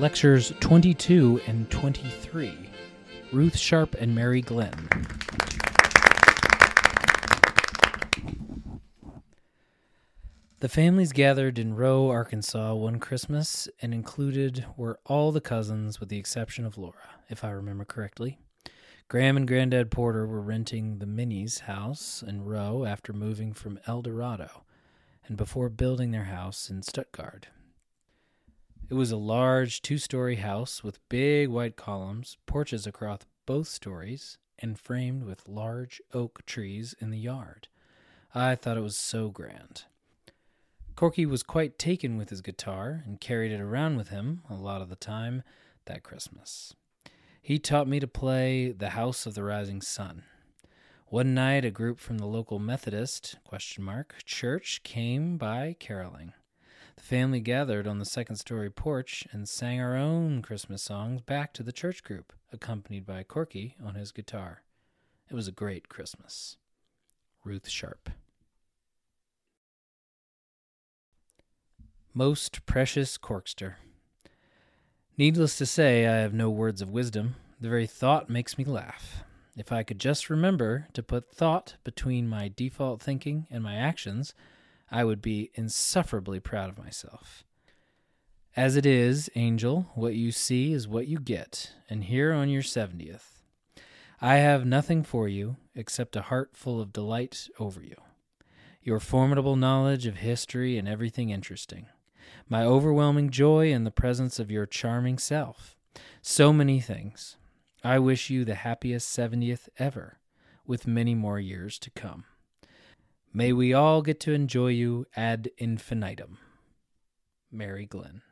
Lectures 22 and 23 Ruth Sharp and Mary Glenn. The families gathered in Roe, Arkansas one Christmas and included were all the cousins with the exception of Laura, if I remember correctly. Graham and Granddad Porter were renting the Minnies' house in Roe after moving from El Dorado and before building their house in Stuttgart. It was a large two story house with big white columns, porches across both stories, and framed with large oak trees in the yard. I thought it was so grand. Corky was quite taken with his guitar and carried it around with him a lot of the time that Christmas. He taught me to play The House of the Rising Sun. One night a group from the local Methodist question mark church came by caroling. The family gathered on the second story porch and sang our own Christmas songs back to the church group, accompanied by Corky on his guitar. It was a great Christmas. Ruth Sharp. Most Precious Corkster. Needless to say, I have no words of wisdom. The very thought makes me laugh. If I could just remember to put thought between my default thinking and my actions, I would be insufferably proud of myself. As it is, Angel, what you see is what you get, and here on your 70th, I have nothing for you except a heart full of delight over you, your formidable knowledge of history and everything interesting, my overwhelming joy in the presence of your charming self. So many things. I wish you the happiest 70th ever, with many more years to come. May we all get to enjoy you ad infinitum. Mary Glenn.